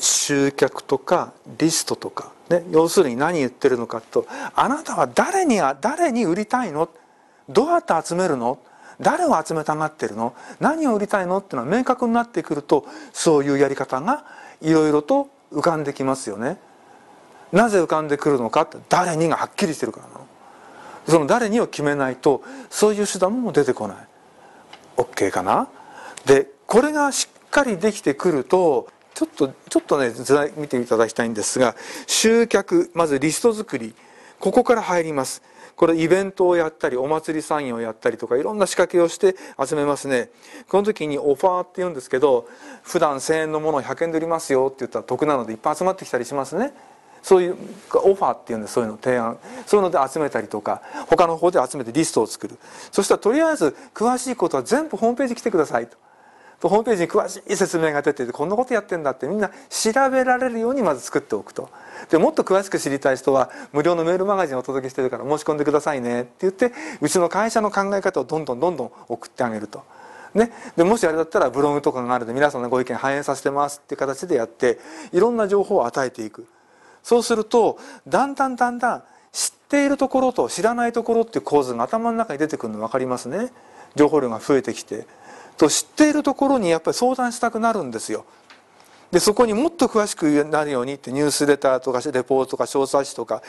集客とかリストとか、ね、要するに何言ってるのかとあなたは誰に誰に売りたいの？どうやって集めるの？誰を集めたがってるの？何を売りたいのっていうのは明確になってくるとそういうやり方がいろいろと浮かんできますよね。なぜ浮かんでくるのかって誰にがはっきりしてるからなの。その誰にを決めないとそういう手段も出てこない。OK かな？でこれがしっかりできてくるとちょっとちょっとね図題見ていただきたいんですが集客まずリスト作り。ここから入ります。これイベントをやったりお祭り産業をやったりとかいろんな仕掛けをして集めますね。この時にオファーって言うんですけど普段1000円のものを100円で売りますよって言ったら得なのでいっぱい集まってきたりしますね。そういうオファーっていうんでそういうの提案。そういうので集めたりとか他の方で集めてリストを作る。そしたらとりあえず詳しいことは全部ホームページ来てくださいと。ホームページに詳しい説明が出ててこんなことやってんだってみんな調べられるようにまず作っておくと。でもっと詳しく知りたい人は無料のメールマガジンをお届けしてるから申し込んでくださいねって言ってうちの会社の考え方をどんどんどんどん送ってあげると。ね、でもしあれだったらブログとかがあるので皆さんのご意見反映させてますっていう形でやっていろんな情報を与えていく。そうするとだんだんだんだん知っているところと知らないところっていう構図が頭の中に出てくるの分かりますね。情報量が増えてきてと知っているところにやっぱり相談したくなるんですよ。でそこにもっと詳しくなるようにってニュースレターとかレポートとか小冊子とか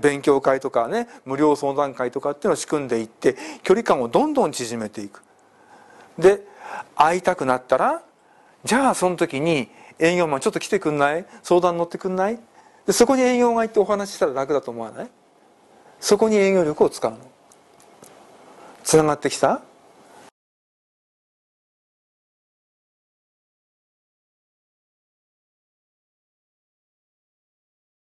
勉強会とかね無料相談会とかっていうのを仕組んでいって距離感をどんどん縮めていく。で会いたくなったらじゃあその時に営業マンちょっと来てくんない？相談乗ってくんない？でそこに営業が行ってお話ししたら楽だと思わない？そこに営業力を使うの。つながってきた？